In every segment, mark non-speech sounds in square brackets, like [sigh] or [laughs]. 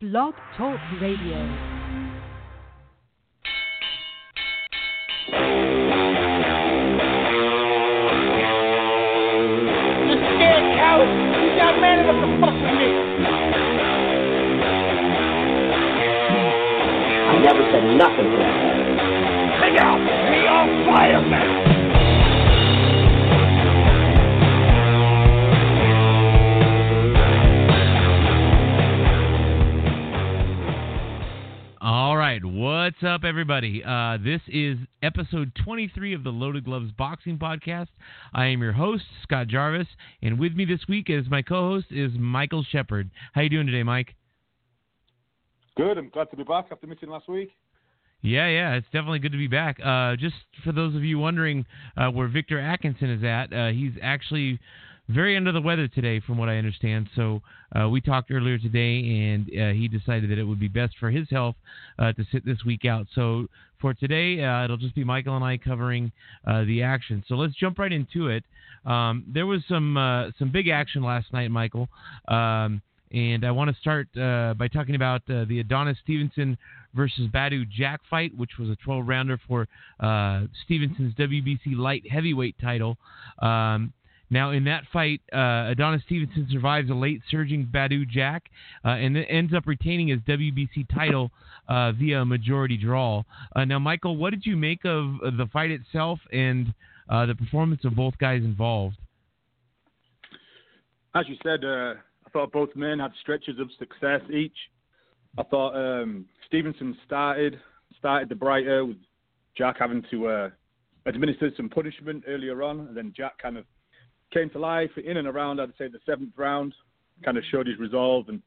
Blog Talk Radio. You scared coward. You got man enough to fuck with. I never said nothing to that. Look out. Me on fire, man. Right, what's up, everybody? Uh, this is episode 23 of the Loaded Gloves Boxing Podcast. I am your host, Scott Jarvis, and with me this week as my co-host is Michael Sheppard. How you doing today, Mike? Good. I'm glad to be back after missing last week. Yeah, yeah, it's definitely good to be back. Uh, just for those of you wondering uh, where Victor Atkinson is at, uh, he's actually very under the weather today, from what I understand. So uh, we talked earlier today, and uh, he decided that it would be best for his health uh, to sit this week out. So for today, uh, it'll just be Michael and I covering uh, the action. So let's jump right into it. Um, there was some uh, some big action last night, Michael. Um, and I want to start uh, by talking about uh, the Adonis Stevenson versus Badou Jack fight, which was a 12 rounder for uh, Stevenson's WBC light heavyweight title. Um, now, in that fight, uh, Adonis Stevenson survives a late surging Badou Jack uh, and ends up retaining his WBC title uh, via a majority draw. Uh, now, Michael, what did you make of the fight itself and uh, the performance of both guys involved? As you said, uh, I thought both men had stretches of success each. I thought um, Stevenson started started the brighter with Jack having to administer some punishment earlier on, and then Jack kind of came to life in and around, I'd say, the seventh round. Kind of showed his resolve and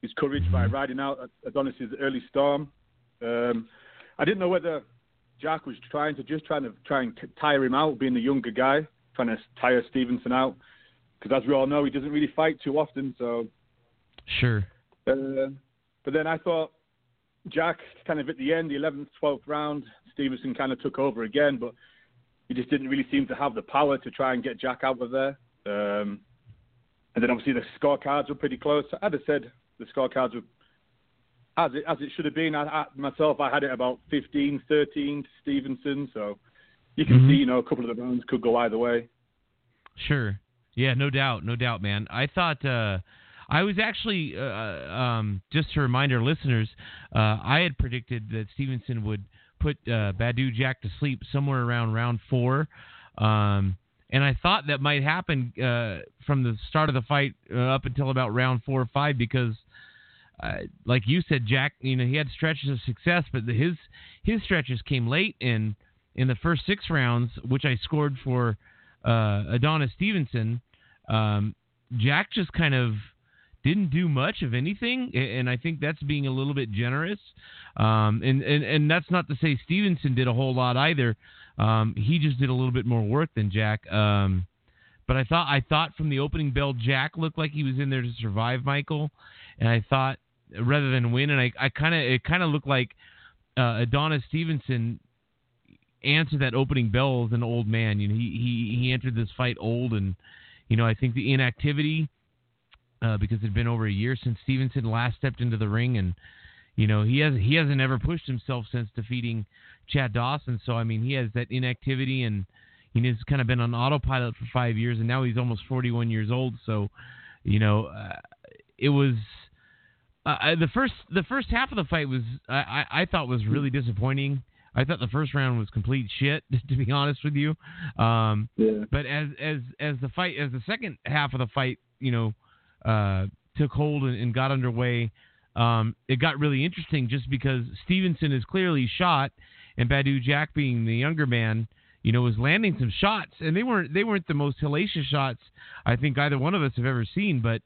his courage by riding out Adonis's early storm. Um, I didn't know whether Jack was trying to just trying to try and tire him out, being the younger guy, trying to tire Stevenson out. Because as we all know, he doesn't really fight too often. So, Sure. uh, but then I thought Jack kind of at the end, the 11th, 12th round, Stevenson kind of took over again, but he just didn't really seem to have the power to try and get Jack out of there. Um, and then obviously the scorecards were pretty close. As I'd said the scorecards were as it as it should have been. I, I, myself, I had it about 15, 13 to Stevenson. So you can Mhm. see, you know, a couple of the rounds could go either way. Sure. Yeah, no doubt, no doubt, man. I thought uh, I was actually uh, um, just to remind our listeners, uh, I had predicted that Stevenson would put uh, Badou Jack to sleep somewhere around round four, um, and I thought that might happen uh, from the start of the fight uh, up until about round four or five because. Uh, like you said, Jack, you know he had stretches of success, but the, his his stretches came late, and in the first six rounds, which I scored for uh, Adonis Stevenson, um, Jack just kind of didn't do much of anything, and I think that's being a little bit generous. Um, and, and and that's not to say Stevenson did a whole lot either. Um, he just did a little bit more work than Jack. Um, but I thought I thought from the opening bell, Jack looked like he was in there to survive Michael, and I thought rather than win, and I, I kind of it kind of looked like uh, Adonis Stevenson answered that opening bell as an old man. You know, he he he entered this fight old, and you know I think the inactivity uh, because it had been over a year since Stevenson last stepped into the ring, and you know he has he hasn't ever pushed himself since defeating Chad Dawson. So I mean he has that inactivity and. He's kind of been on autopilot for five years, and now he's almost 41 years old. So, you know, uh, it was uh, the first the first half of the fight was I, I, I thought was really disappointing. I thought the first round was complete shit, [laughs] to be honest with you. Um, Yeah. but as as as the fight as the second half of the fight, you know, uh, took hold and, and got underway, um, it got really interesting just because Stevenson is clearly shot, and Badou Jack being the younger man, you know, was landing some shots, and they weren't they weren't the most hellacious shots I think either one of us have ever seen, but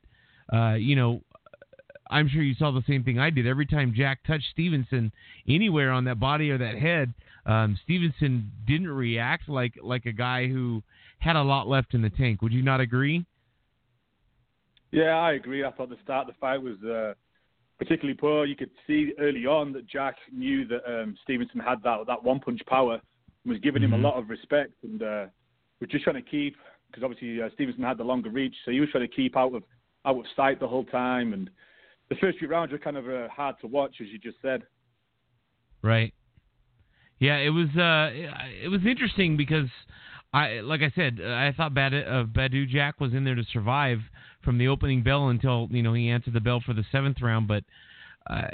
uh, you know, I'm sure you saw the same thing I did. Every time Jack touched Stevenson anywhere on that body or that head, um, Stevenson didn't react like like a guy who had a lot left in the tank. Would you not agree? Yeah, I agree. I thought the start of the fight was uh, particularly poor. You could see early on that Jack knew that um, Stevenson had that that one punch power and was giving him a Mhm. lot of respect and uh, was just trying to keep because obviously uh, Stevenson had the longer reach, so he was trying to keep out of out of sight the whole time and the first few rounds were kind of uh, hard to watch, as you just said. Right. Yeah, it was uh, it was interesting because I, like I said, I thought Bad, uh, Badou Jack was in there to survive from the opening bell until you know he answered the bell for the seventh round, but uh,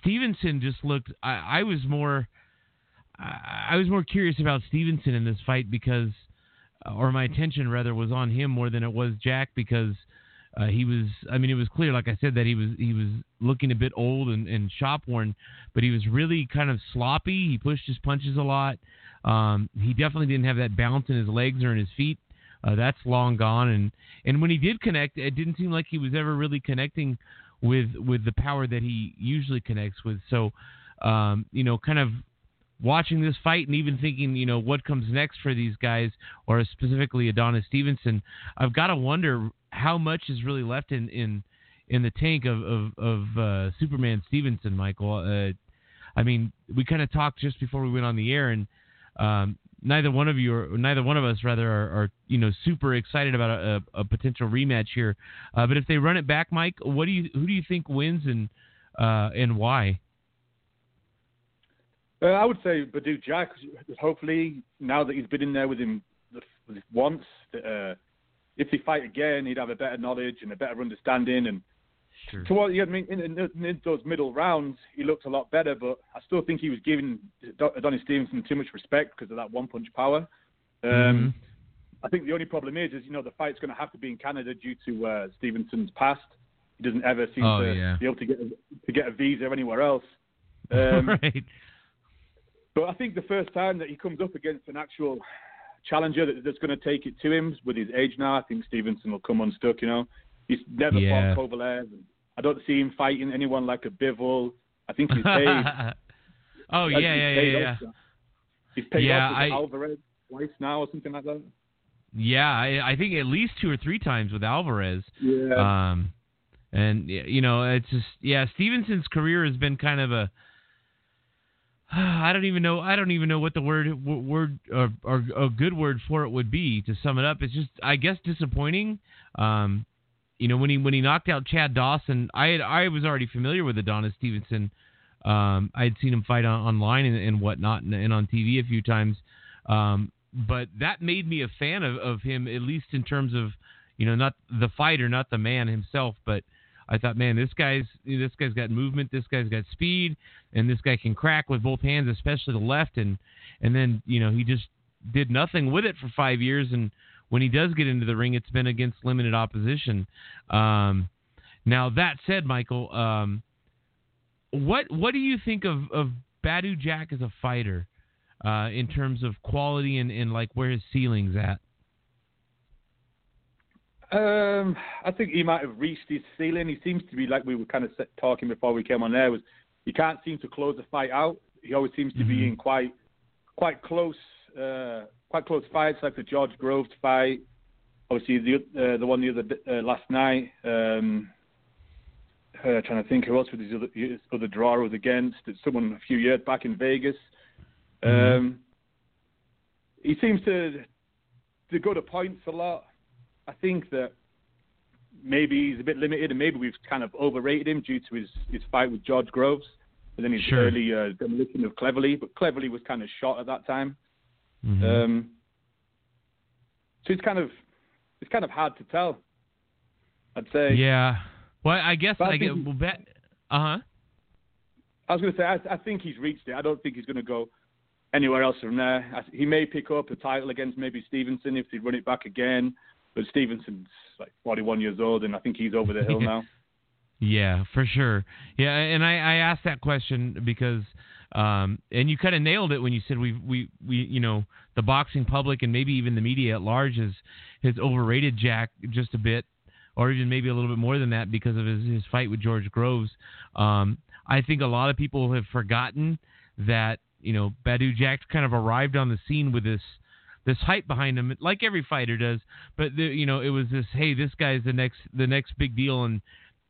Stevenson just looked. I, I was more, I was more curious about Stevenson in this fight because, or my attention rather was on him more than it was Jack because uh, he was. I mean, it was clear, like I said, that he was he was looking a bit old and, and shop worn, but he was really kind of sloppy. He pushed his punches a lot. Um, he definitely didn't have that bounce in his legs or in his feet. Uh, that's long gone, and and when he did connect, it didn't seem like he was ever really connecting with with the power that he usually connects with. So, um, you know, kind of watching this fight and even thinking, you know, what comes next for these guys, or specifically Adonis Stevenson, I've got to wonder how much is really left in in in the tank of of, of uh, Superman Stevenson, Michael. Uh, I mean, we kind of talked just before we went on the air, and um, neither one of you, or neither one of us, rather, are, are you know super excited about a, a, a potential rematch here. Uh, but if they run it back, Mike, what do you who do you think wins and uh, and why? Uh, I would say Badou Jack. Hopefully, now that he's been in there with him once, uh, if they fight again, he'd have a better knowledge and a better understanding. And Sure. toward, I mean, in, in, in those middle rounds, he looked a lot better. But I still think he was giving Adonis Stevenson too much respect because of that one punch power. Um, Mm-hmm. I think the only problem is, is you know, the fight's going to have to be in Canada due to uh, Stevenson's past. He doesn't ever seem Oh, to yeah. be able to get a, to get a visa anywhere else. Um, [laughs] right. But I think the first time that he comes up against an actual challenger that, that's going to take it to him with his age now, I think Stevenson will come unstuck. You know, he's never Yeah. fought Kovalev. And I don't see him fighting anyone like a Bivol. I think he's paid. [laughs] oh yeah, yeah, he's yeah, paid yeah. off. He's paid Yeah, off I- Alvarez twice now or something like that. Yeah, I, I think at least two or three times with Alvarez. Yeah. Um, and you know, it's just yeah, Stevenson's career has been kind of a. [sighs] I don't even know. I don't even know what the word word or, or a good word for it would be to sum it up. It's just, I guess, disappointing. Um, you know, when he when he knocked out Chad Dawson, I had I was already familiar with Adonis Stevenson. Um, I had seen him fight on, online and, and whatnot, and, and on TV a few times. Um, but that made me a fan of, of him, at least in terms of, you know, not the fighter, not the man himself, but I thought, man, this guy's this guy's got movement, this guy's got speed, and this guy can crack with both hands, especially the left, and and then you know he just did nothing with it for five years, and when he does get into the ring, it's been against limited opposition. Um, now that said, Michael, um, what what do you think of of Badou Jack as a fighter? uh, in terms of quality and, and like where his ceiling's at? Um, I think he might have reached his ceiling. He seems to be like we were kind of talking before we came on there. Was he can't seem to close the fight out. He always seems to be Mhm. in quite quite close uh, quite close fights, like the George Groves fight. Obviously, the uh, the one the other uh, last night. Um, uh, trying to think who else was his other, his other draw was against. It's someone a few years back in Vegas. Mhm. Um, he seems to to go to points a lot. I think that maybe he's a bit limited, and maybe we've kind of overrated him due to his, his fight with George Groves, and then his Sure. early uh, demolition of Cleverly. But Cleverly was kind of shot at that time, Mhm. um, so it's kind of it's kind of hard to tell. I'd say. yeah. Well, I guess I I think- Well, bet. Uh huh. I was going to say, I, I think he's reached it. I don't think he's going to go anywhere else from there. I, he may pick up a title against maybe Stevenson if they run it back again, but Stevenson's like 41 years old, and I think he's over the hill [laughs] now. Yeah, for sure. Yeah, and I, I asked that question because, um, and you kind of nailed it when you said we we we you know the boxing public and maybe even the media at large has has overrated Jack just a bit, or even maybe a little bit more than that because of his his fight with George Groves. Um, I think a lot of people have forgotten that you know Badou Jack kind of arrived on the scene with this this hype behind him, like every fighter does. But the, you know, it was this, hey, this guy's the next the next big deal, and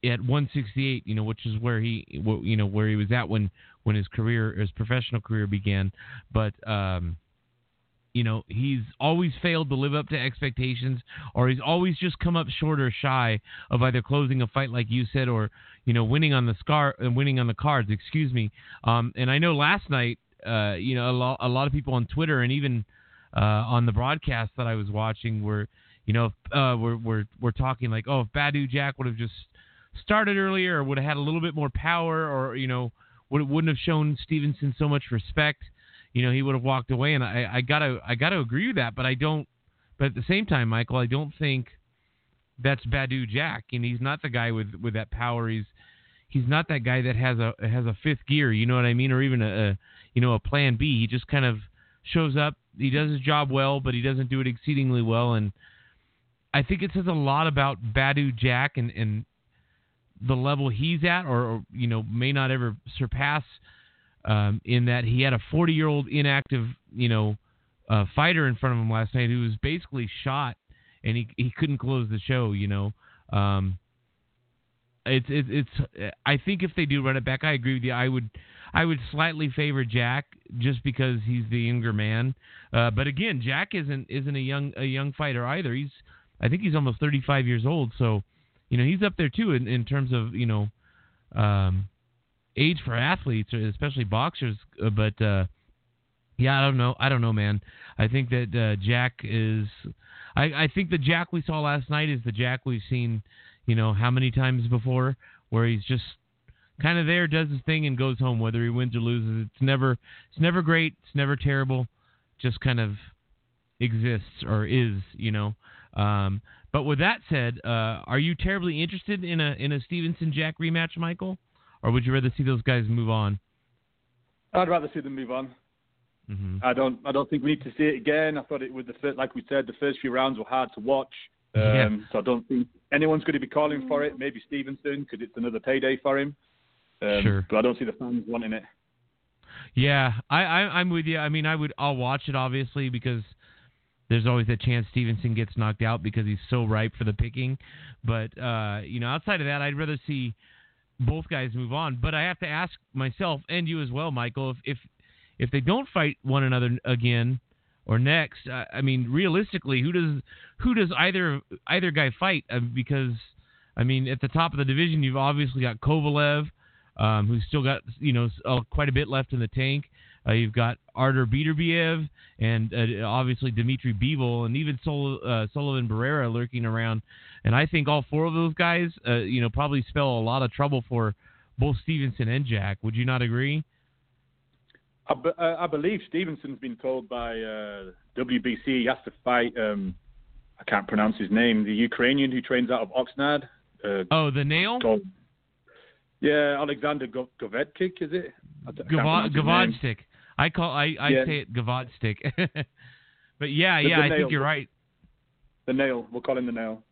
at 168, you know, which is where he, you know, where he was at when when his career, his professional career began. But um, you know, he's always failed to live up to expectations, or he's always just come up short or shy of either closing a fight, like you said, or you know, winning on the scar winning on the cards. Excuse me. Um, and I know last night, uh, you know, a lot, a lot of people on Twitter and even uh, on the broadcast that I was watching were, you know, uh, we're we're we're talking like, oh, if Badou Jack would have just started earlier, or would have had a little bit more power, or you know, would wouldn't have shown Stevenson so much respect you know, he would have walked away. And I, I gotta, I gotta agree with that. But I don't. But at the same time, Michael, I don't think that's Badou Jack, and he's not the guy with with that power. He's he's not that guy that has a has a fifth gear. You know what I mean, or even a, a you know a plan B. He just kind of shows up. He does his job well, but he doesn't do it exceedingly well. And I think it says a lot about Badou Jack and and the level he's at, or, you know may not ever surpass um, in that he had a 40 year old inactive, you know, uh, fighter in front of him last night who was basically shot and he he couldn't close the show. You know, um, it's it's it's. I think if they do run it back, I agree with you. I would I would slightly favor Jack just because he's the younger man. Uh, but again, Jack isn't isn't a young a young fighter either. He's I think he's almost 35 years old. So, you know, he's up there too in, in terms of you know, um, age for athletes, especially boxers. Uh, but uh, yeah, I don't know. I don't know, man. I think that uh, Jack is. I, I think the Jack we saw last night is the Jack we've seen, you know, how many times before, where he's just kind of there, does his thing, and goes home. Whether he wins or loses, it's never it's never great. It's never terrible. Just kind of exists or is, you know. Um, but with that said, uh, are you terribly interested in a in a Stevenson Jack rematch, Michael? or would you rather see those guys move on? I'd rather see them move on. Mm-hmm. I don't. I don't think we need to see it again. I thought it was the first, like we said, the first few rounds were hard to watch. Um, yeah. So I don't think anyone's going to be calling for it. Maybe Stevenson because it's another payday for him. Um, sure. But I don't see the fans wanting it. Yeah, I, I I'm with you. I mean, I would. I'll watch it obviously because there's always a chance Stevenson gets knocked out because he's so ripe for the picking. But uh, you know, outside of that, I'd rather see both guys move on. But I have to ask myself and you as well, Michael, if if if they don't fight one another again or next, uh, I mean, realistically, who does who does either either guy fight? Uh, because I mean, at the top of the division, you've obviously got Kovalev, um, who's still got you know uh, quite a bit left in the tank. Uh, you've got Artur Beterbiev and uh, obviously Dimitri Bivol and even Sol- uh, Sullivan Barrera lurking around. And I think all four of those guys, uh, you know, probably spell a lot of trouble for both Stevenson and Jack. Would you not agree? I, be, uh, I believe Stevenson's been told by uh, WBC he has to fight. Um, I can't pronounce his name. The Ukrainian who trains out of Oxnard. oh, the nail. Called, yeah, Alexander Govetkik, is it? Gavodstik. I call I I yeah. say it Gavodstik. [laughs] but yeah, the, yeah, the I nail. think you're right. The nail. We'll call him the nail.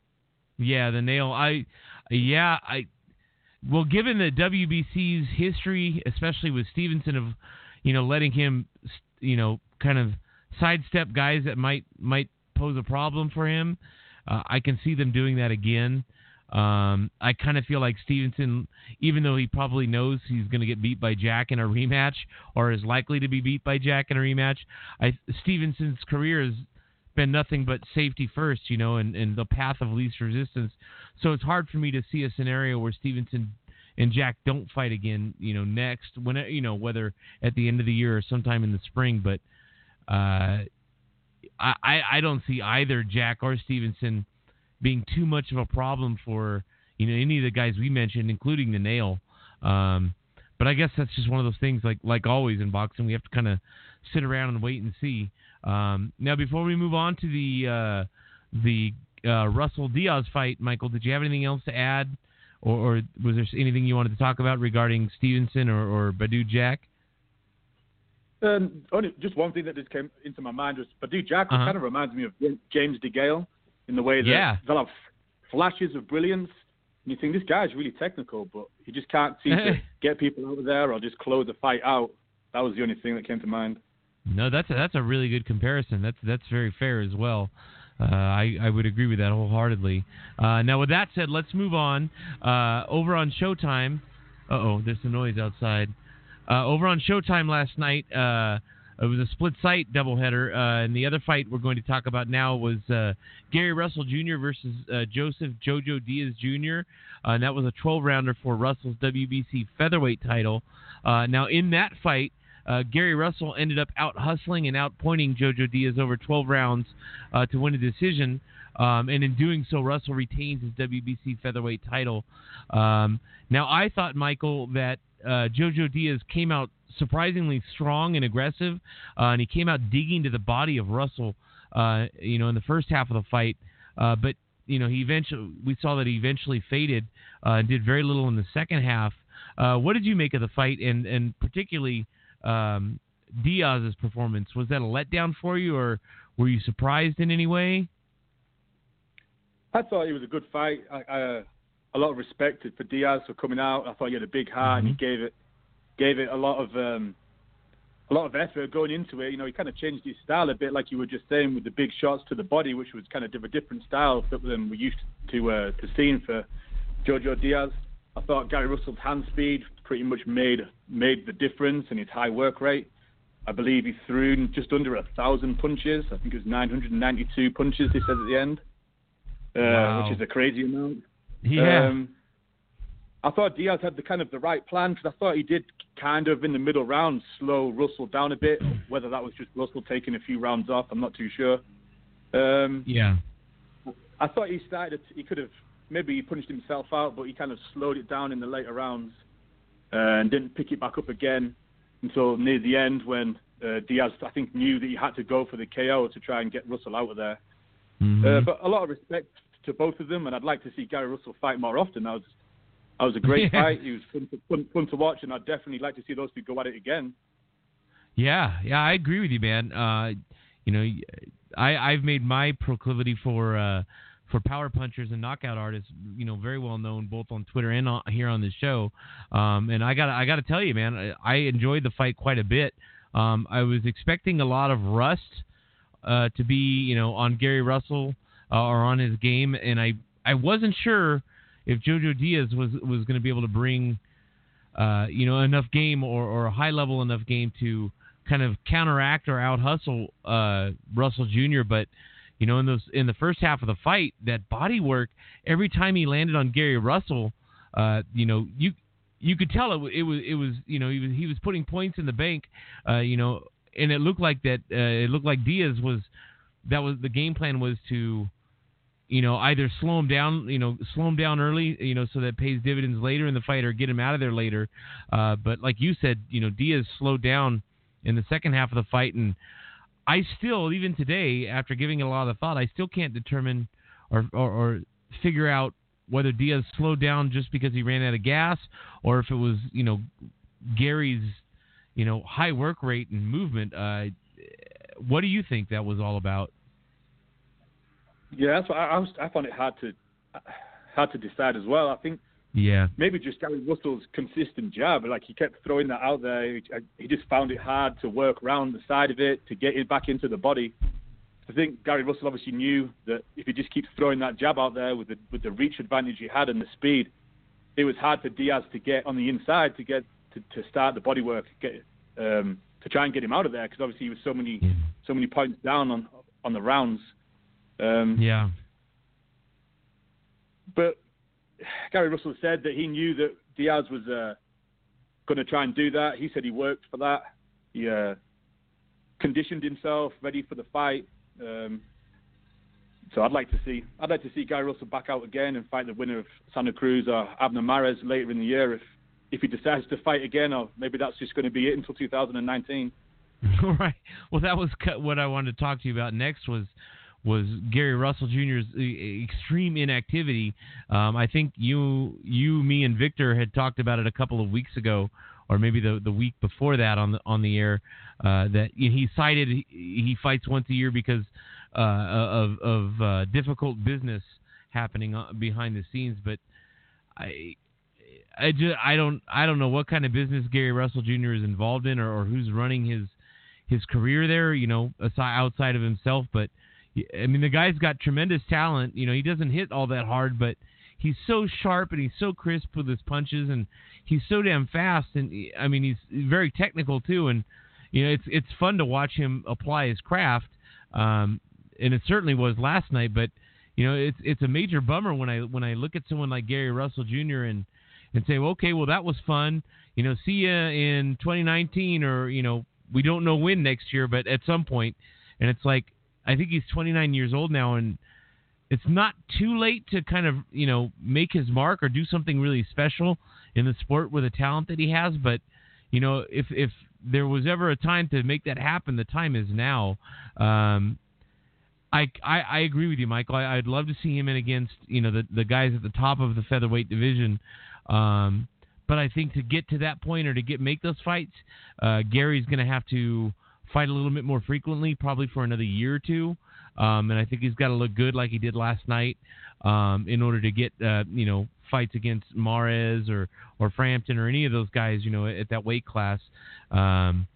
Yeah, the nail. I yeah, I well, given the WBC's history, especially with Stevenson of you know letting him you know kind of sidestep guys that might might pose a problem for him, uh, I can see them doing that again. Um, I kind of feel like Stevenson, even though he probably knows he's going to get beat by Jack in a rematch, or is likely to be beat by Jack in a rematch, I Stevenson's career has been nothing but safety first, you know, and, and the path of least resistance. So it's hard for me to see a scenario where Stevenson and Jack don't fight again, you know, next when you know whether at the end of the year or sometime in the spring. But uh, I I don't see either Jack or Stevenson being too much of a problem for you know any of the guys we mentioned, including the nail. Um, but I guess that's just one of those things. Like like always in boxing, we have to kind of sit around and wait and see. Um, now, before we move on to the uh, the uh, Russell Diaz fight, Michael, did you have anything else to add, or, or, was there anything you wanted to talk about regarding Stevenson or, or Badou Jack? Um, only just one thing that just came into my mind was Badou Jack uh-huh. kind of reminds me of James DeGale in the way that yeah. they'll have flashes of brilliance. And you think this guy's really technical, but he just can't seem to [laughs] get people over there or just close the fight out. That was the only thing that came to mind. No, that's a, that's a really good comparison. That's that's very fair as well. Uh, I, I would agree with that wholeheartedly. Uh, now, with that said, let's move on. Uh, over on Showtime, oh, there's some noise outside. Uh, over on Showtime last night, uh, it was a split site doubleheader, uh, and the other fight we're going to talk about now was uh, Gary Russell Jr. versus uh, Joseph Jojo Diaz Jr. Uh, and that was a 12 rounder for Russell's WBC featherweight title. Uh, now in that fight, uh, Gary Russell ended up out hustling and out pointing Jojo Diaz over 12 rounds to win a decision. Um, and in doing so, Russell retains his WBC featherweight title. Um, now, I thought, Michael, that Jojo Diaz came out surprisingly strong and aggressive, uh, and he came out digging to the body of Russell, uh, you know, in the first half of the fight. Uh, but you know, he eventually we saw that he eventually faded uh, and did very little in the second half. Uh, what did you make of the fight, and and particularly um, Diaz's performance? Was that a letdown for you, or were you surprised in any way? I thought it was a good fight. I, I, a lot of respect for Diaz for coming out. I thought he had a big heart mm-hmm. and he mm-hmm. gave it gave it a lot of um, a lot of effort going into it. You know, he kind of changed his style a bit, like you were just saying, with the big shots to the body, which was kind of a different style than we're used to uh, to seeing for Jojo Diaz. I thought Gary Russell's hand speed pretty much made made the difference and his high work rate. I believe he threw just under a thousand punches. I think it was 992 punches. He said at the end, uh, wow. which is a crazy amount. Yeah. Um, I thought Diaz had the kind of the right plan because I thought he did kind of in the middle round slow Russell down a bit. Whether that was just Russell taking a few rounds off, I'm not too sure. Um, yeah. I thought he started. He could have maybe he punched himself out, but he kind of slowed it down in the later rounds uh, and didn't pick it back up again until near the end when uh, Diaz I think knew that he had to go for the KO to try and get Russell out of there. Mm-hmm. Uh, but a lot of respect to both of them, and I'd like to see Gary Russell fight more often. I was that was a great [laughs] yeah. fight. It was fun to, fun, fun to watch, and I'd definitely like to see those two go at it again. Yeah, yeah, I agree with you, man. Uh, you know, I I've made my proclivity for uh, for power punchers and knockout artists, you know, very well known both on Twitter and on, here on this show. Um, and I got I got to tell you, man, I, I enjoyed the fight quite a bit. Um, I was expecting a lot of rust uh, to be, you know, on Gary Russell uh, or on his game, and I I wasn't sure if Jojo Diaz was was going to be able to bring, uh, you know, enough game or, or a high level enough game to kind of counteract or out hustle uh, Russell Jr. But you know, in those in the first half of the fight, that body work every time he landed on Gary Russell, uh, you know, you you could tell it, it was it was you know he was he was putting points in the bank, uh, you know, and it looked like that uh, it looked like Diaz was that was the game plan was to you know, either slow him down, you know, slow him down early, you know, so that pays dividends later in the fight, or get him out of there later. Uh, but like you said, you know, Diaz slowed down in the second half of the fight, and I still, even today, after giving it a lot of thought, I still can't determine or, or, or figure out whether Diaz slowed down just because he ran out of gas, or if it was, you know, Gary's, you know, high work rate and movement. Uh, what do you think that was all about? Yeah, that's what I, I was. I found it hard to hard to decide as well. I think yeah, maybe just Gary Russell's consistent jab. Like he kept throwing that out there. He, he just found it hard to work around the side of it to get it back into the body. I think Gary Russell obviously knew that if he just keeps throwing that jab out there with the with the reach advantage he had and the speed, it was hard for Diaz to get on the inside to get to, to start the body work, get um, to try and get him out of there because obviously he was so many so many points down on on the rounds. Um, yeah. But Gary Russell said that he knew that Diaz was uh, going to try and do that. He said he worked for that. He uh, conditioned himself, ready for the fight. Um, so I'd like to see I'd like to see Gary Russell back out again and fight the winner of Santa Cruz or Abner Mares later in the year if if he decides to fight again, or maybe that's just going to be it until 2019. [laughs] All right. Well, that was what I wanted to talk to you about next was was Gary Russell Jr.'s extreme inactivity. Um, I think you, you, me, and Victor had talked about it a couple of weeks ago, or maybe the the week before that on the on the air. Uh, that he cited he fights once a year because uh, of of uh, difficult business happening uh, behind the scenes. But I. I just I don't I don't know what kind of business Gary Russell Jr. is involved in or, or who's running his his career there, you know, aside outside of himself. But I mean, the guy's got tremendous talent. You know, he doesn't hit all that hard, but he's so sharp and he's so crisp with his punches, and he's so damn fast. And I mean, he's very technical too. And you know, it's it's fun to watch him apply his craft, um, and it certainly was last night. But you know, it's it's a major bummer when I when I look at someone like Gary Russell Jr. and and say, well, okay, well that was fun. You know, see you in 2019, or you know, we don't know when next year, but at some point. And it's like I think he's 29 years old now, and it's not too late to kind of you know make his mark or do something really special in the sport with the talent that he has. But you know, if if there was ever a time to make that happen, the time is now. Um, I, I, I agree with you, Michael. I, would love to see him in against you know the the guys at the top of the featherweight division. Um, but I think to get to that point or to get make those fights, uh, Gary's going to have to fight a little bit more frequently, probably for another year or two. Um, and I think he's got to look good like he did last night um, in order to get uh, you know fights against Mares or or Frampton or any of those guys you know at that weight class. Um,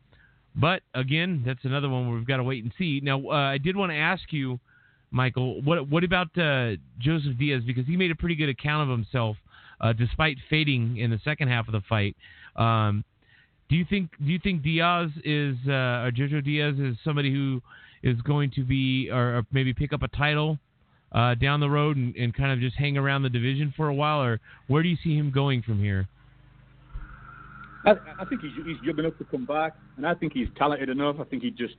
but again, that's another one where we've got to wait and see. Now, uh, I did want to ask you, Michael, what what about uh, Joseph Diaz because he made a pretty good account of himself uh, despite fading in the second half of the fight. Um, do you think do you think Diaz is uh, or Jojo Diaz is somebody who is going to be or, maybe pick up a title uh, down the road and, and, kind of just hang around the division for a while, or where do you see him going from here? I, I think he's, he's young enough to come back, and I think he's talented enough. I think he just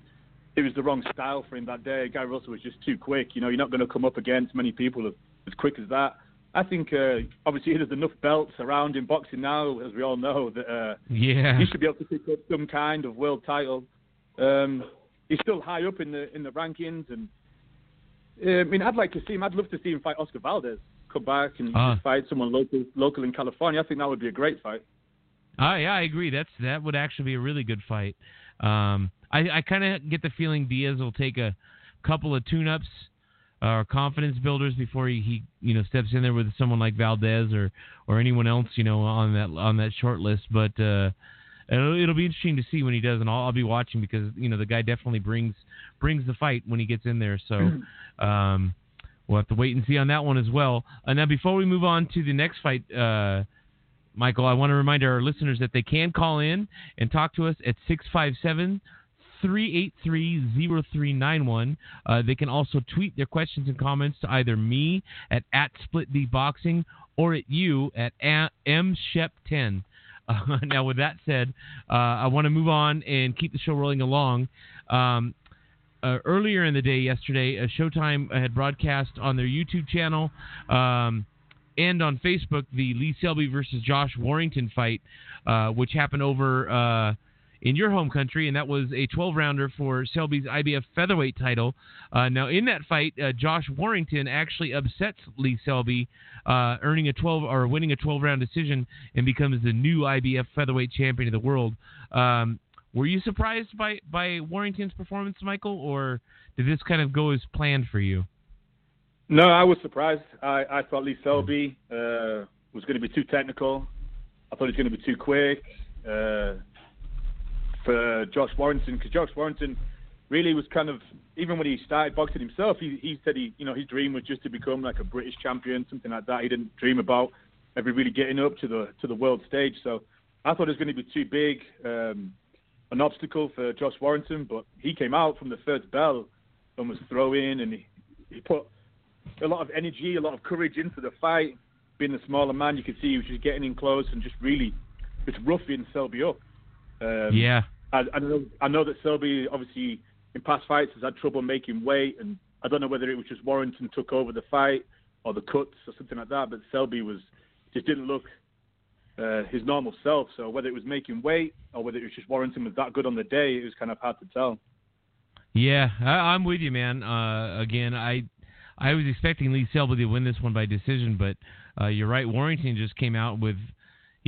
it was the wrong style for him that day. Guy Russell was just too quick. You know, you're not going to come up against many people as, as quick as that. I think uh, obviously there's enough belts around in boxing now, as we all know, that uh, yeah, he should be able to pick up some kind of world title. Um, he's still high up in the in the rankings, and uh, I mean, I'd like to see him. I'd love to see him fight Oscar Valdez, come back and uh, fight someone local local in California. I think that would be a great fight. Oh yeah, I agree. That's that would actually be a really good fight. Um, I I kind of get the feeling Diaz will take a couple of tune-ups or confidence builders before he, he you know steps in there with someone like Valdez or or anyone else you know on that on that short list. But uh, it'll, it'll be interesting to see when he does, and I'll, I'll be watching because you know the guy definitely brings brings the fight when he gets in there. So. Um, We'll have to wait and see on that one as well. And now, before we move on to the next fight, uh, Michael, I want to remind our listeners that they can call in and talk to us at 657 383-0391. Uh, they can also tweet their questions and comments to either me at, at SplitDBoxing or at you at mshep10. Uh, [laughs] now, with that said, uh, I want to move on and keep the show rolling along. Um, uh, earlier in the day, yesterday, uh, Showtime had broadcast on their YouTube channel um, and on Facebook the Lee Selby versus Josh Warrington fight, uh, which happened over in your home country, and that was a 12 rounder for Selby's IBF featherweight title. Uh, now, in that fight, uh, Josh Warrington actually upsets Lee Selby, uh, earning a 12 or winning a 12 round decision, and becomes the new IBF featherweight champion of the world. Um, were you surprised by by Warrington's performance, Michael, or did this kind of go as planned for you? No, I was surprised. I, I thought Lee Selby uh, was going to be too technical. I thought he was going to be too quick. For Josh Warrington because Josh Warrington really was kind of even when he started boxing himself, he he said he you know his dream was just to become like a British champion, something like that. He didn't dream about ever really getting up to the to the world stage. So I thought it was going to be too big um, an obstacle for Josh Warrington, but he came out from the first bell and was throwing, and he, he put a lot of energy, a lot of courage into the fight. Being a smaller man, you could see he was just getting in close and just really just roughing Selby up. Um, yeah. I, I know I know that Selby obviously in past fights has had trouble making weight, and I don't know whether it was just Warrington took over the fight or the cuts or something like that. But Selby was just didn't look uh, his normal self. So whether it was making weight or whether it was just Warrington was that good on the day, it was kind of hard to tell. Yeah, I, am with you, man. Uh, again, I I was expecting Lee Selby to win this one by decision, but uh, you're right. Warrington just came out with,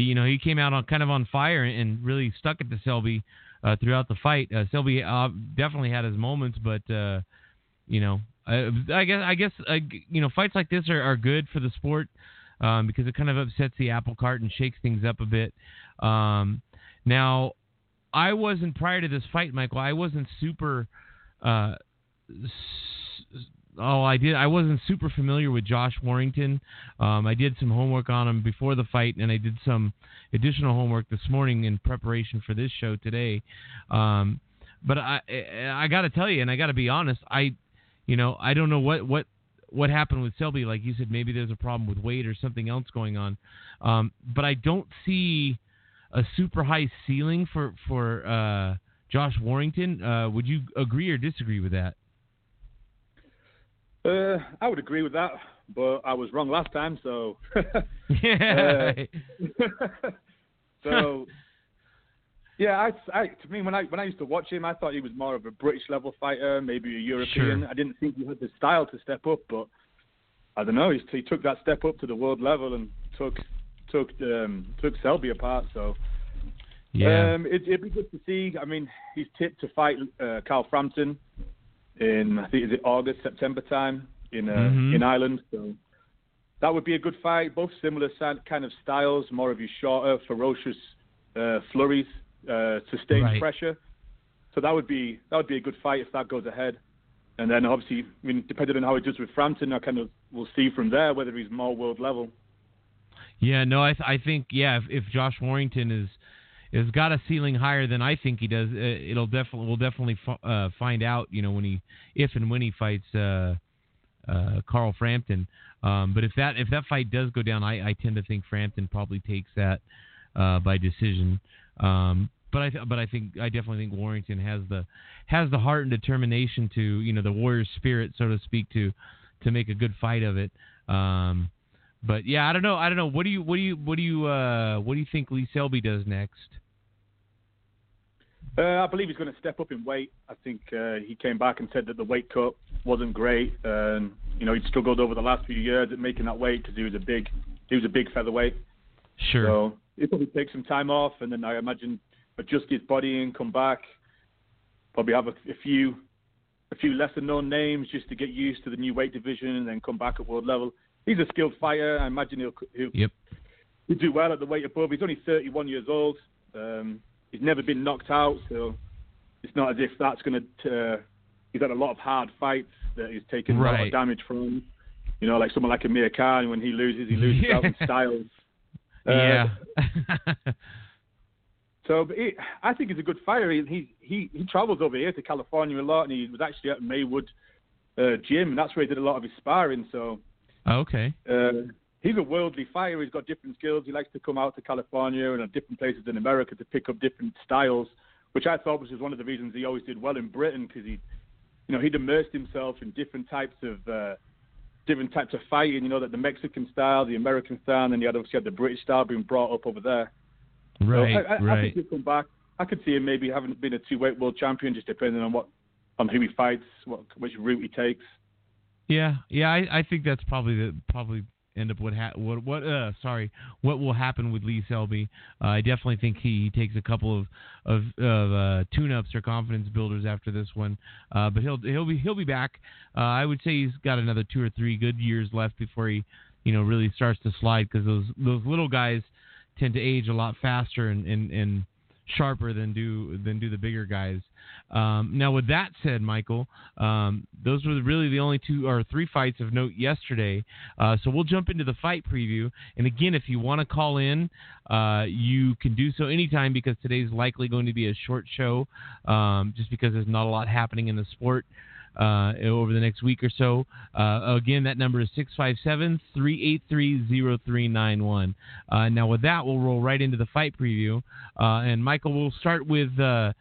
you know, he came out on kind of on fire and really stuck it to Selby uh, throughout the fight. Uh, Selby uh, definitely had his moments, but uh, you know, I, I guess I guess uh, you know fights like this are, are good for the sport um, because it kind of upsets the apple cart and shakes things up a bit. Um, now, I wasn't prior to this fight, Michael. I wasn't super uh, oh, I did. I wasn't super familiar with Josh Warrington. Um, I did some homework on him before the fight, and I did some additional homework this morning in preparation for this show today. Um, but I, I got to tell you, and I got to be honest, I, you know, I don't know what what what happened with Selby. Like you said, maybe there's a problem with weight or something else going on. Um, but I don't see a super high ceiling for for uh, Josh Warrington. Uh, would you agree or disagree with that? Uh, I would agree with that, but I was wrong last time, so. yeah. [laughs] Uh, [laughs] so. Yeah, I, I, to me when I when I used to watch him, I thought he was more of a British level fighter, maybe a European. Sure. I didn't think he had the style to step up, but I don't know. He, he took that step up to the world level and took took um, took Selby apart. So yeah. um, it, it'd be good to see. I mean, he's tipped to fight uh, Carl Frampton in I think is it August September time in uh, Mhm. in Ireland. So that would be a good fight. Both similar kind of styles, more of your shorter, ferocious uh, flurries, uh, sustained Right. pressure. So that would be that would be a good fight if that goes ahead. And then obviously, I mean, depending on how it does with Frampton, I kind of we'll see from there whether he's more world level. Yeah, no, I th- I think yeah, if, if Josh Warrington is is got a ceiling higher than I think he does, uh, it'll definitely we'll definitely f- uh, find out, you know, when he if and when he fights uh, uh, Carl Frampton. Um, but if that if that fight does go down, I, I tend to think Frampton probably takes that uh, by decision. Um, but I th- but I think I definitely think Warrington has the has the heart and determination to you know the warrior spirit so to speak to to make a good fight of it. Um, but yeah, I don't know. I don't know. What do you what do you what do you uh, what do you think Lee Selby does next? Uh, I believe he's going to step up in weight. I think uh, he came back and said that the weight cut wasn't great, and you know he'd struggled over the last few years at making that weight because he was a big he was a big featherweight. Sure. So he'll probably take some time off, and then I imagine adjust his body and come back. Probably have a, a few a few lesser known names just to get used to the new weight division, and then come back at world level. He's a skilled fighter. I imagine he'll he'll, Yep. he'll do well at the weight above. He's only 31 years old. Um, he's never been knocked out, so it's not as if that's going to. Uh, he's had a lot of hard fights that he's taken a lot of damage from. You know, like someone like Amir Khan, when he loses, he [laughs] loses out in style. Uh, yeah. [laughs] So, but he, I think he's a good fighter. He, he he he travels over here to California a lot, and he was actually at Maywood uh, gym, and that's where he did a lot of his sparring. So okay. uh, he's a worldly fighter. He's got different skills. He likes to come out to California and different places in America to pick up different styles, which I thought was one of the reasons he always did well in Britain because he, you know, he'd immersed himself in different types of uh, different types of fighting. You know, that the Mexican style, the American style, and then you had obviously had the British style being brought up over there. Right. So I, I, I right. think he'll come back. I could see him maybe having been a two-weight world champion, just depending on what, on who he fights, what which route he takes. Yeah, yeah, I, I think that's probably the probably end up what ha- what what uh sorry what will happen with Lee Selby. Uh, I definitely think he, he takes a couple of of, of uh, tune-ups or confidence builders after this one, uh, but he'll he'll be he'll be back. Uh, I would say he's got another two or three good years left before he you know really starts to slide because those those little guys tend to age a lot faster and and, and sharper than do than do the bigger guys. Um, now, with that said, Michael, um, those were really the only two or three fights of note yesterday. Uh, so we'll jump into the fight preview. And again, if you want to call in, uh, you can do so anytime because today's likely going to be a short show, um, just because there's not a lot happening in the sport. Uh, over the next week or so. Uh, again, that number is 657 383 0391. Uh, Now, with that, we'll roll right into the fight preview. Uh, and Michael, we'll start with uh,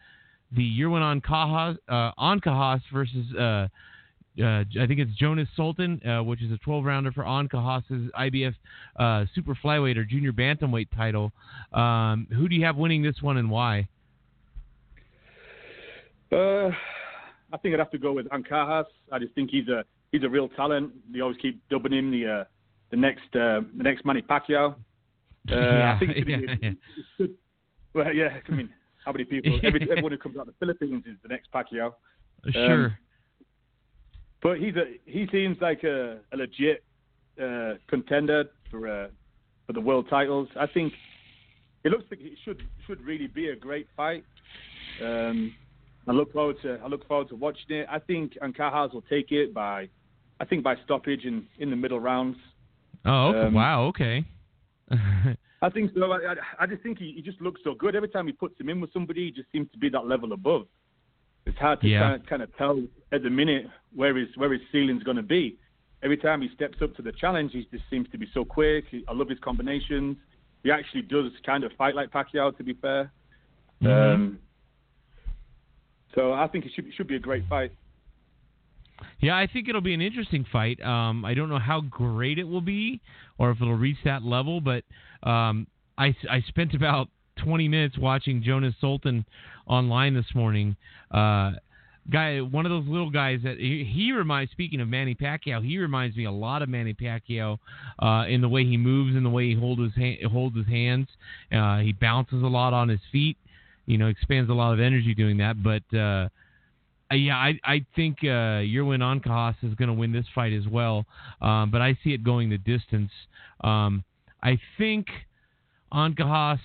the Jerwin Ancajas, uh, versus. Uh, I think it's Jonas Sultan, uh, which is a 12 rounder for Ancajas's IBF uh, Super Flyweight or Junior Bantamweight title. Um, who do you have winning this one and why? I think I'd have to go with Ancajas. I just think he's a he's a real talent. They always keep dubbing him the uh, the next uh, the next Manny Pacquiao. Uh, Yeah, I think it's yeah, be, yeah. it's. [laughs] Well, yeah. I mean, how many people? [laughs] Every, everyone who comes out of the Philippines is the next Pacquiao. Sure. But he's a he seems like a, a legit uh, contender for uh, for the world titles. I think it looks like it should should really be a great fight. Um, I look forward to I look forward to watching it. I think Ancajas will take it by I think by stoppage in in the middle rounds. Oh, okay. Um, wow. Okay. [laughs] I think so. I, I, I just think he, he just looks so good. Every time he puts him in with somebody, he just seems to be that level above. It's hard to Yeah. kind, of, kind of tell at the minute where his where his ceiling's going to be. Every time he steps up to the challenge, he just seems to be so quick. He, I love his combinations. He actually does kind of fight like Pacquiao, to be fair. Mhm. Um, so I think it should should be a great fight. Yeah, I think it'll be an interesting fight. Um, I don't know how great it will be, or if it'll reach that level. But um, I, I spent about 20 minutes watching Jonas Sultan online this morning. Uh, guy, one of those little guys that he, he reminds. Speaking of Manny Pacquiao, he reminds me a lot of Manny Pacquiao uh, in the way he moves, in the way he holds his ha- holds his hands. Uh, he bounces a lot on his feet. You know, expends a lot of energy doing that. But uh, uh, yeah, I I think uh, Jerwin Ancajas is going to win this fight as well, um, but I see it going the distance. Um, I think Ancajas.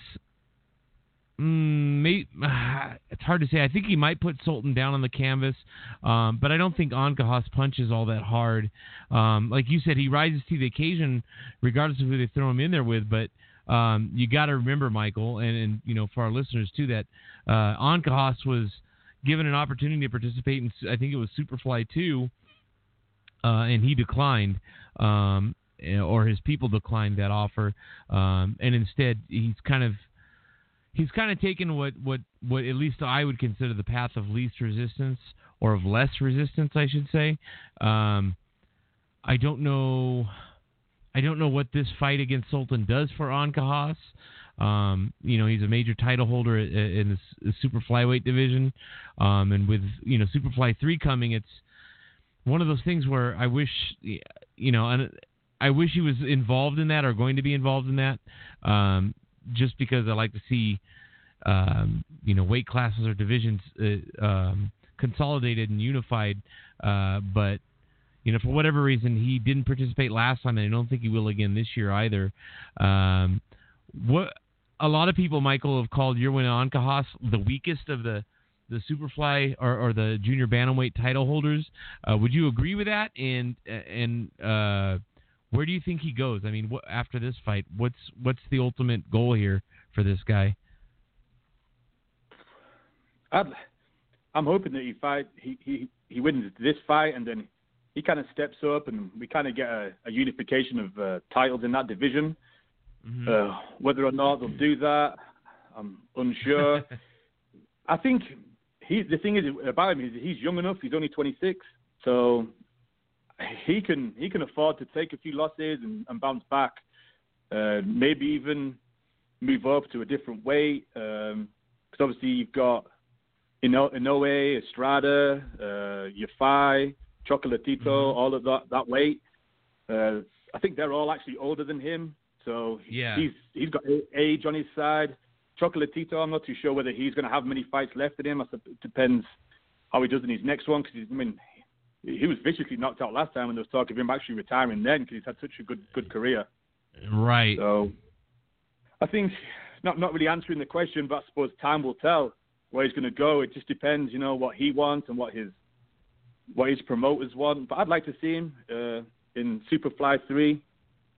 Mm, may, [sighs] it's hard to say. I think he might put Sultan down on the canvas, um, but I don't think Ancajas punches all that hard. Um, like you said, he rises to the occasion, regardless of who they throw him in there with. But um, you got to remember, Michael, and, and you know for our listeners too, that uh, was given an opportunity to participate in, I think it was Superfly 2, uh, and he declined, um, or his people declined that offer, um, and instead he's kind of he's kind of taken what, what, what at least I would consider the path of least resistance or of less resistance, I should say. Um, I don't know. I don't know what this fight against Sultan does for Ancajas. Um, you know, he's a major title holder in the the super flyweight division, um, and with you know Superfly three coming, it's one of those things where I wish, you know, and I wish he was involved in that or going to be involved in that, um, just because I like to see, um, you know, weight classes or divisions uh, um, consolidated and unified. Uh, but you know, for whatever reason, he didn't participate last time, and I don't think he will again this year either. Um, what a lot of people, Michael, have called Jerwin Ancajas the weakest of the the Superfly or, or the junior bantamweight title holders. Uh, would you agree with that? And and uh, where do you think he goes? I mean, what, after this fight, what's what's the ultimate goal here for this guy? I'd, I'm hoping that he fight he, he he wins this fight and then he kind of steps up and we kind of get a, a unification of uh, titles in that division. Mm-hmm. Uh, whether or not they'll do that, I'm unsure. [laughs] I think he the thing is about him is he's young enough. He's only 26, so he can he can afford to take a few losses and, and bounce back. Uh, maybe even move up to a different weight. Because obviously you've got Ino- Inoue, Estrada, uh, Yafai, Chocolatito, all of that that weight. Uh, I think they're all actually older than him, so Yeah. he's he's got age on his side. Chocolatito, I'm not too sure whether he's going to have many fights left in him. I It depends how he does in his next one. Because I mean, he was viciously knocked out last time, and there was talk of him actually retiring then because he's had such a good good career. Right. So I think not not really answering the question, but I suppose time will tell where he's going to go. It just depends, you know, what he wants and what his what his promoters want. But I'd like to see him uh, in Superfly three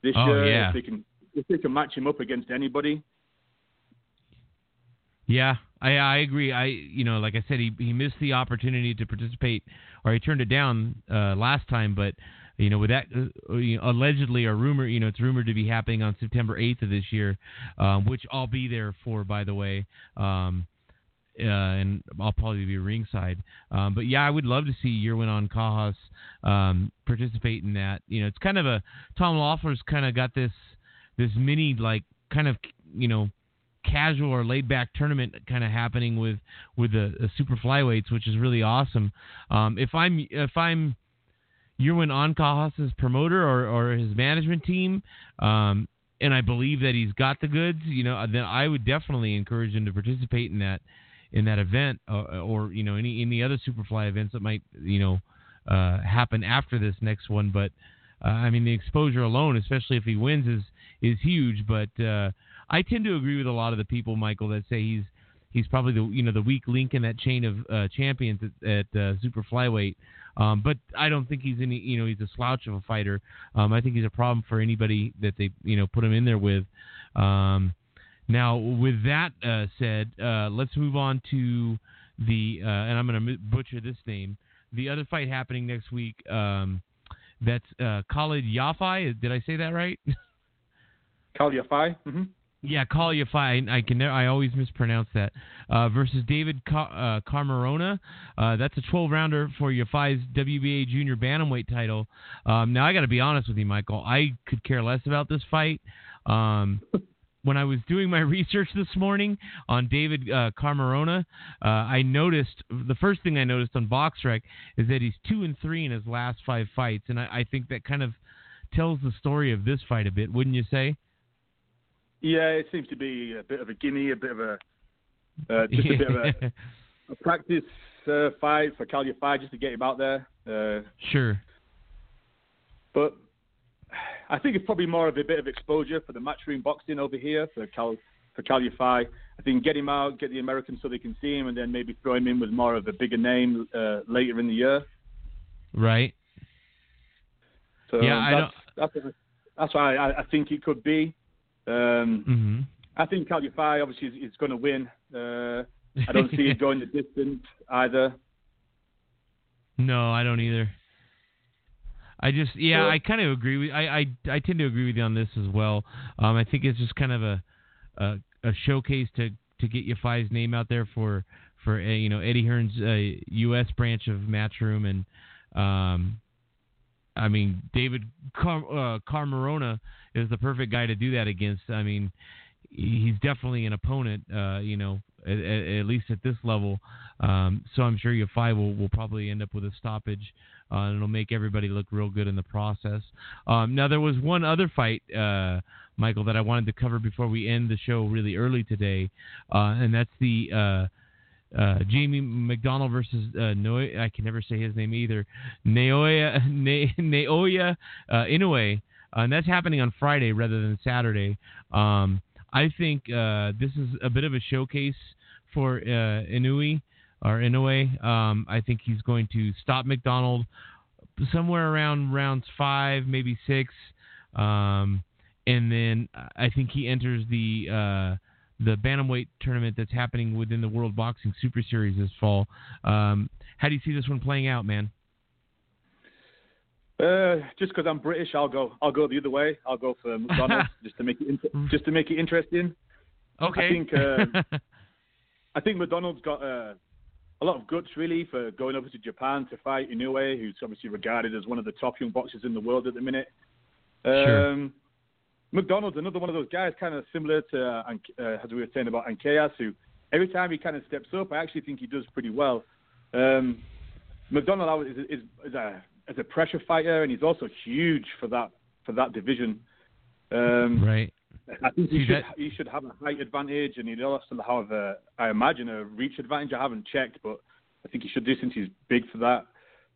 this Oh, year yeah. if they can if they can match him up against anybody. Yeah, I I agree. I you know, like I said, he he missed the opportunity to participate, or he turned it down uh, last time. But you know, with that uh, you know, allegedly or rumor, you know, it's rumored to be happening on September 8th of this year, um, which I'll be there for, by the way. Um, uh, and I'll probably be ringside. Um, but yeah, I would love to see Jerwin Ancajas um, participate in that. You know, it's kind of a Tom Loeffler's kind of got this this mini like kind of you know casual or laid back tournament kind of happening with with the, the super flyweights, which is really awesome. Um, if I'm if I'm Jerwin Ancajas's promoter or, or his management team, um, and I believe that he's got the goods, you know, then I would definitely encourage him to participate in that in that event, or, or you know, any any other Superfly events that might you know uh, happen after this next one. But uh, I mean, the exposure alone, especially if he wins, is is huge. But uh, I tend to agree with a lot of the people, Michael, that say he's he's probably the you know the weak link in that chain of uh, champions at, at uh, super flyweight. Um, but I don't think he's any you know he's a slouch of a fighter. Um, I think he's a problem for anybody that they you know put him in there with. Um, now with that uh, said, uh, let's move on to the uh, and I'm going to butcher this name. The other fight happening next week. Um, that's uh, Khalid Yafai. Did I say that right? [laughs] Khalid Yafai. Mm-hmm. Yeah, Khalid Yafai. I can. I always mispronounce that. Uh, versus David Car- uh, Carmarona. Uh, that's a 12 rounder for Yafai's WBA Junior Bantamweight title. Um, now I got to be honest with you, Michael. I could care less about this fight. Um, [laughs] when I was doing my [laughs] research this morning on David uh, Carmarona, uh, I noticed the first thing I noticed on BoxRec is that he's two and three in his last five fights, and I, I think that kind of tells the story of this fight a bit, wouldn't you say? Yeah, it seems to be a bit of a gimme, a bit of a uh, [laughs] just a bit of a, a practice uh, fight for Kal Yafai just to get him out there. Uh, sure. But I think it's probably more of a bit of exposure for the matchroom boxing over here for Kal for Yafai. I think get him out, get the Americans so they can see him, and then maybe throw him in with more of a bigger name uh, later in the year. Right. So yeah, that's, that's, that's why I, I think it could be. Um, mm-hmm. I think Yafai obviously is, is going to win. Uh, I don't see it [laughs] going the distance either. No, I don't either. I just yeah, I kind of agree with I, I I tend to agree with you on this as well. Um, I think it's just kind of a a, a showcase to to get Yafai's name out there for for uh, you know Eddie Hearn's uh, U.S. branch of Matchroom and um, I mean David Car- uh, Carmarona is the perfect guy to do that against. I mean he's definitely an opponent. Uh, you know at, at, least at this level. Um, so I'm sure Yafai will, will probably end up with a stoppage, uh, it'll make everybody look real good in the process. Um, now there was one other fight, uh, Michael, that I wanted to cover before we end the show really early today, uh, and that's the uh, uh, Jamie McDonnell versus uh, Noe, I can never say his name either. Naoya [laughs] ne, Naoya Inoue, and that's happening on Friday rather than Saturday. Um, I think this is a bit of a showcase for Inui or Inoue. Um, I think he's going to stop McDonnell somewhere around rounds five, maybe six, um, and then I think he enters the uh, the bantamweight tournament that's happening within the World Boxing Super Series this fall. Um, how do you see this one playing out, man? Uh, just because I'm British, I'll go. I'll go the other way. I'll go for McDonnell's [laughs] just to make it inter- just to make it interesting. Okay. I think uh, [laughs] I think McDonnell's got uh, a lot of guts really for going over to Japan to fight Inoue, who's obviously regarded as one of the top young boxers in the world at the minute. Um, sure. McDonnell's another one of those guys, kind of similar to uh, uh, as we were saying about Ancajas, who every time he kind of steps up, I actually think he does pretty well. Um, McDonnell is, is, is a as a pressure fighter, and he's also huge for that for that division. Um, right. I think he should he should have a height advantage, and he'd also have a, I imagine a reach advantage. I haven't checked, but I think he should do since he's big for that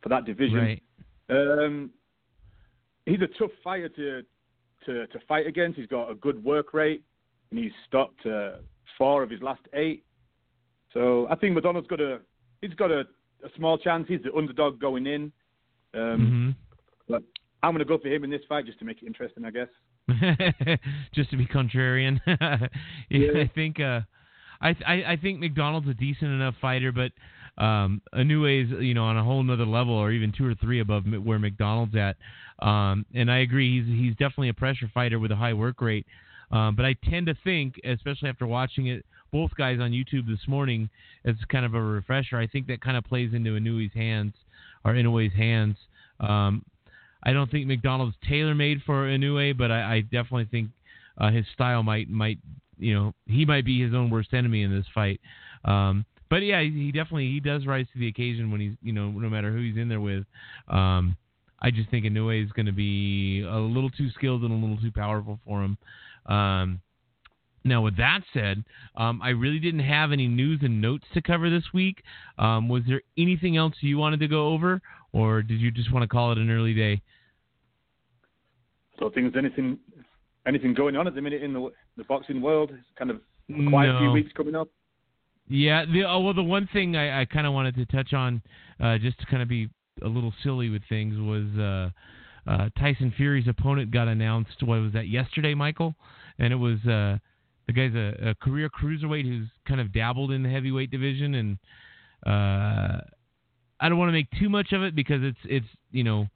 for that division. Right. Um, he's a tough fighter to to to fight against. He's got a good work rate, and he's stopped uh, four of his last eight. So I think McDonnell's got a he's got a, a small chance. He's the underdog going in. Um, mm-hmm. But I'm going to go for him in this fight just to make it interesting, I guess. [laughs] just to be contrarian. [laughs] yeah. I think uh, I, I I think McDonnell's a decent enough fighter, but um, Inoue's you know on a whole nother level, or even two or three above where McDonnell's at. Um, and I agree, he's he's definitely a pressure fighter with a high work rate. Um, but I tend to think, especially after watching it, both guys on YouTube this morning, as kind of a refresher. I think that kind of plays into Inoue's hands or Inoue's hands. Um, I don't think McDonnell's tailor made for Inoue, but I, I definitely think uh, his style might might you know he might be his own worst enemy in this fight. Um, but yeah, he definitely he does rise to the occasion when he's you know no matter who he's in there with. Um, I just think Inoue is going to be a little too skilled and a little too powerful for him. Um, now, with that said, um, I really didn't have any news and notes to cover this week. Um, was there anything else you wanted to go over, or did you just want to call it an early day? So, things anything anything going on at the minute in the the boxing world? It's kind of a quiet no. few weeks coming up. Yeah. The oh, well, the one thing I, I kind of wanted to touch on, uh, just to kind of be a little silly with things, was uh, uh, Tyson Fury's opponent got announced. What was that yesterday, Michael? And it was uh, the guy's a, a career cruiserweight who's kind of dabbled in the heavyweight division, and uh, I don't want to make too much of it because it's it's you know,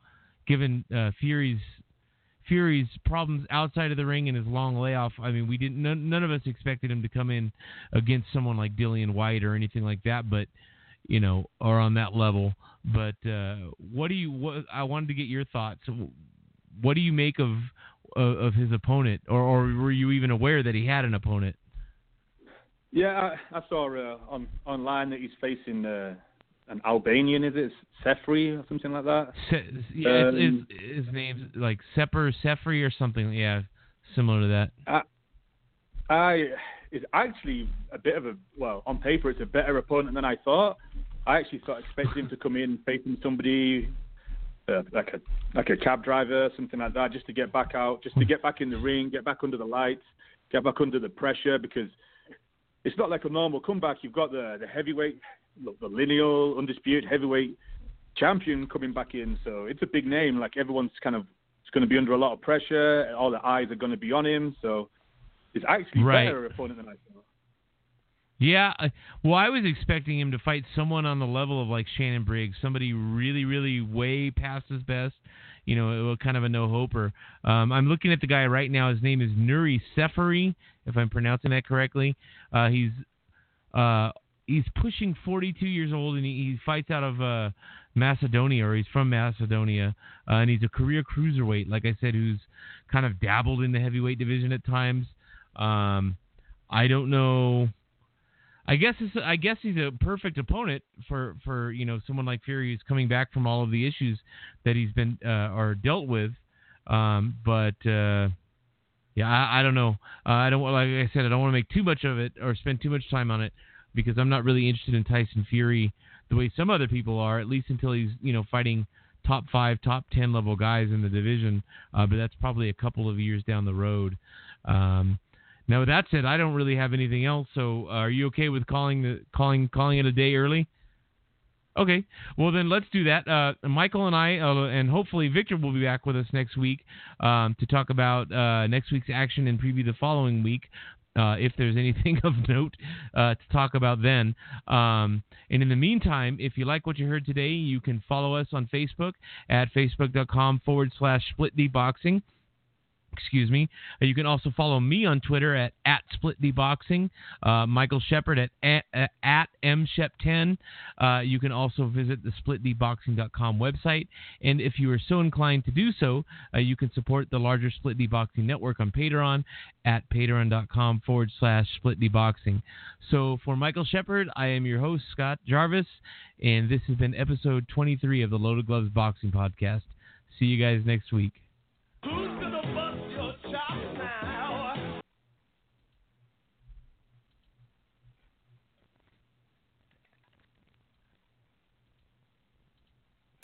given uh, Fury's Fury's problems outside of the ring and his long layoff. I mean, we didn't. None, none of us expected him to come in against someone like Dillian Whyte or anything like that. But you know, or on that level. But uh, what do you? What I wanted to get your thoughts. What do you make of of, of his opponent, or, or were you even aware that he had an opponent? Yeah, I, I saw uh, on online that he's facing uh, an Albanian, is it Sefri or something like that? Se- yeah, um, his, his name's like Sepper Sefri or something. Yeah, similar to that. I, I is actually a bit of a well on paper it's a better opponent than I thought. I actually thought expected him to come in facing somebody uh, like a like a cab driver, something like that, just to get back out, just to get back in the ring, get back under the lights, get back under the pressure because it's not like a normal comeback. You've got the the heavyweight look, the lineal, undisputed heavyweight champion coming back in. So it's a big name. Like everyone's kind of it's going to be under a lot of pressure. All the eyes are going to be on him. So it's actually right. better opponent than I thought. Yeah, well, I was expecting him to fight someone on the level of like Shannon Briggs, somebody really, really way past his best. You know, kind of a no hoper. Um, I'm looking at the guy right now. His name is Nuri Seferi, if I'm pronouncing that correctly. Uh, he's uh, he's pushing 42 years old and he, he fights out of uh, Macedonia or he's from Macedonia uh, and he's a career cruiserweight, like I said, who's kind of dabbled in the heavyweight division at times. Um, I don't know. I guess it's, I guess he's a perfect opponent for, for you know someone like Fury who's coming back from all of the issues that he's been uh, or dealt with. Um, but uh, yeah, I, I don't know. Uh, I don't like I said I don't want to make too much of it or spend too much time on it because I'm not really interested in Tyson Fury the way some other people are, at least until he's you know fighting top five, top ten level guys in the division. Uh, but that's probably a couple of years down the road. Um, now, with that said, I don't really have anything else. So, uh, are you okay with calling the calling calling it a day early? Okay, well then let's do that. Uh, Michael and I, uh, and hopefully Victor will be back with us next week um, to talk about uh, next week's action and preview the following week uh, if there's anything [laughs] of note uh, to talk about then. Um, and in the meantime, if you like what you heard today, you can follow us on Facebook at facebook.com forward slash split boxing excuse me. Uh, you can also follow me on Twitter at, at SplitDboxing, uh, Michael Sheppard at, at, at MShep10. Uh, you can also visit the SplitDboxing.com website. And if you are so inclined to do so, uh, you can support the larger Split D Boxing network on Patreon at patreon.com forward slash SplitDboxing. So for Michael Sheppard, I am your host, Scott Jarvis, and this has been episode 23 of the Loaded Gloves Boxing Podcast. See you guys next week.